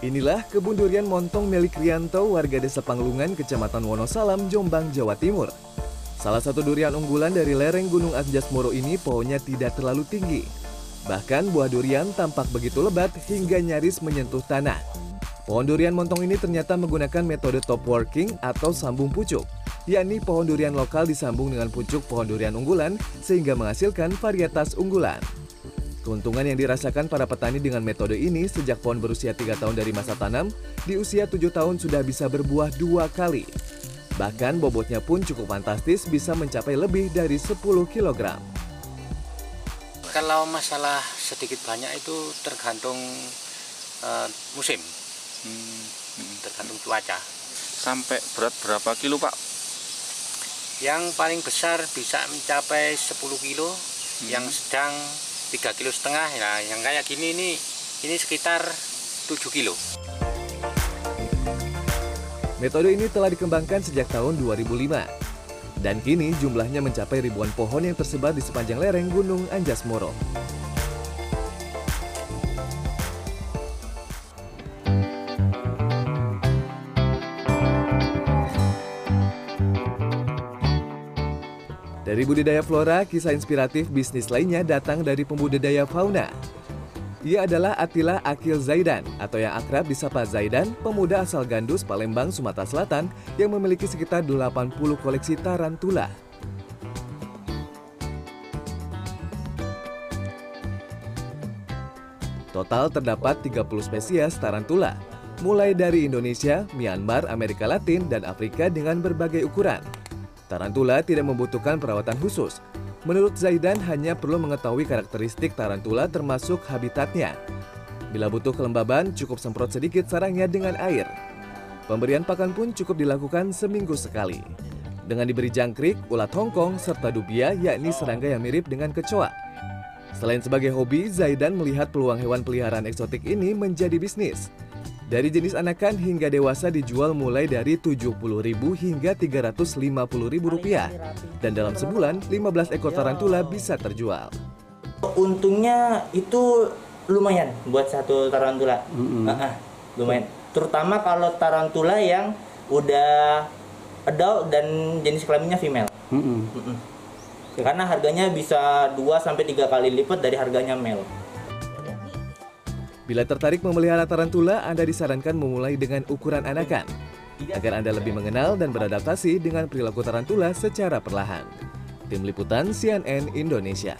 Inilah kebun durian montong milik Rianto, warga desa Panglungan, kecamatan Wonosalam, Jombang, Jawa Timur. Salah satu durian unggulan dari lereng Gunung Anjas-Moro ini pohonnya tidak terlalu tinggi. Bahkan buah durian tampak begitu lebat hingga nyaris menyentuh tanah. Pohon durian montong ini ternyata menggunakan metode top working atau sambung pucuk, yakni pohon durian lokal disambung dengan pucuk pohon durian unggulan sehingga menghasilkan varietas unggulan. Keuntungan yang dirasakan para petani dengan metode ini sejak pohon berusia 3 tahun dari masa tanam, di usia 7 tahun sudah bisa berbuah dua kali. Bahkan bobotnya pun cukup fantastis bisa mencapai lebih dari 10 kg. Kalau masalah sedikit banyak itu tergantung uh, musim, Hmm, tergantung cuaca. Sampai berat berapa kilo Pak? Yang paling besar bisa mencapai 10 kilo, yang sedang tiga kilo setengah. Ya, yang kayak gini ini ini sekitar 7 kilo. Metode ini telah dikembangkan sejak tahun 2005. Dan kini jumlahnya mencapai ribuan pohon yang tersebar di sepanjang lereng Gunung Anjas-Moro. Dari budidaya flora, kisah inspiratif bisnis lainnya datang dari pembudidaya fauna. Ia adalah Atila Akil Zaidan atau yang akrab disapa Zaidan, pemuda asal Gandus, Palembang, Sumatera Selatan yang memiliki sekitar 80 koleksi tarantula. Total terdapat 30 spesies tarantula, mulai dari Indonesia, Myanmar, Amerika Latin, dan Afrika dengan berbagai ukuran. Tarantula tidak membutuhkan perawatan khusus. Menurut Zaidan hanya perlu mengetahui karakteristik tarantula termasuk habitatnya. Bila butuh kelembaban, cukup semprot sedikit sarangnya dengan air. Pemberian pakan pun cukup dilakukan seminggu sekali. Dengan diberi jangkrik, ulat Hongkong, serta dubia yakni serangga yang mirip dengan kecoa. Selain sebagai hobi, Zaidan melihat peluang hewan peliharaan eksotik ini menjadi bisnis. Dari jenis anakan hingga dewasa dijual mulai dari Rp70.000 hingga Rp350.000 rupiah. Dan dalam sebulan, 15 ekor tarantula bisa terjual. Untungnya itu lumayan buat satu tarantula. Ah, ah, lumayan. Terutama kalau tarantula yang udah adult dan jenis kelaminnya female. Mm-mm. Karena harganya bisa 2 sampai 3 kali lipat dari harganya male. Bila tertarik memelihara tarantula, Anda disarankan memulai dengan ukuran anakan agar Anda lebih mengenal dan beradaptasi dengan perilaku tarantula secara perlahan. Tim Liputan CNN Indonesia